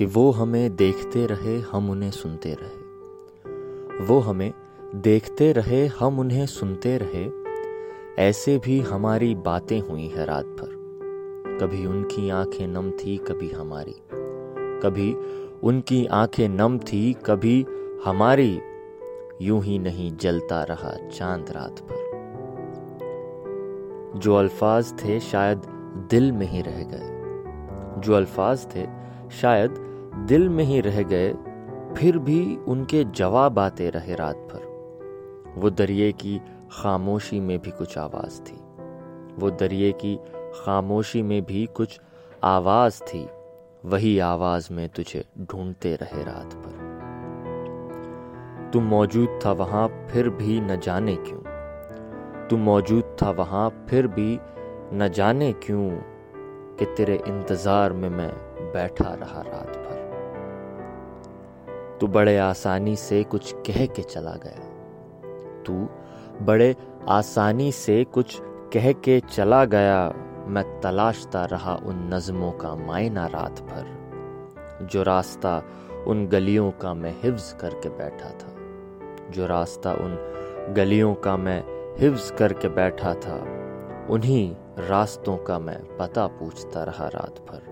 कि वो हमें देखते रहे, हम उन्हें सुनते रहे। वो हमें देखते रहे, हम उन्हें सुनते रहे। ऐसे भी हमारी बातें हुई है रात भर। कभी उनकी आँखें नम थी, कभी हमारी। कभी उनकी आँखें नम थी, कभी हमारी। यूँ ही नहीं जलता रहा चाँद रात भर। जो अल्फाज थे शायद दिल में ही रह गए। जो अल्फाज थे शायद दिल में ही रह गए, फिर भी उनके जवाब आते रहे रात भर। वो दरिए की खामोशी में भी कुछ आवाज़ थी। वो दरिए की खामोशी में भी कुछ आवाज़ थी। वही आवाज़ में तुझे ढूंढते रहे रात भर। तू मौजूद था वहाँ, फिर भी न जाने क्यों? तू मौजूद था वहाँ, फिर भी न जाने क्यों कि तेरे इंतज़ार में मैं बैठा रहा रात भर? तू बड़े आसानी से कुछ कह के चला गया। तू बड़े आसानी से कुछ कह के चला गया। मैं तलाशता रहा उन नज़मों का मायना रात भर, जो रास्ता उन गलियों का मैं हिफ्ज करके बैठा था। जो रास्ता उन गलियों का मैं हिफ्ज करके बैठा था, उन्हीं रास्तों का मैं पता पूछता रहा रात भर।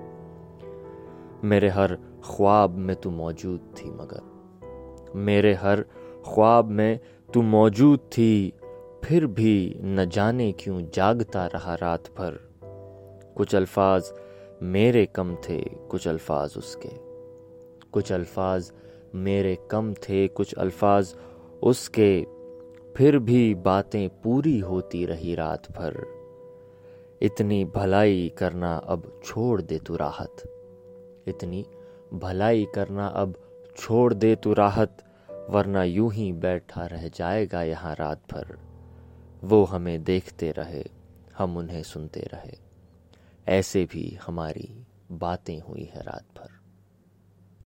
मेरे हर ख्वाब में तू मौजूद थी मगर। मेरे हर ख्वाब में तू मौजूद थी, फिर भी न जाने क्यों जागता रहा रात भर। कुछ अल्फाज मेरे कम थे, कुछ अल्फाज उसके। कुछ अल्फाज मेरे कम थे, कुछ अल्फाज उसके। फिर भी बातें पूरी होती रही रात भर। इतनी भलाई करना अब छोड़ दे तू राहत। इतनी भलाई करना अब छोड़ दे तू राहत, वरना यूँ ही बैठा रह जाएगा यहाँ रात भर। वो हमें देखते रहे, हम उन्हें सुनते रहे। ऐसे भी हमारी बातें हुई है रात भर।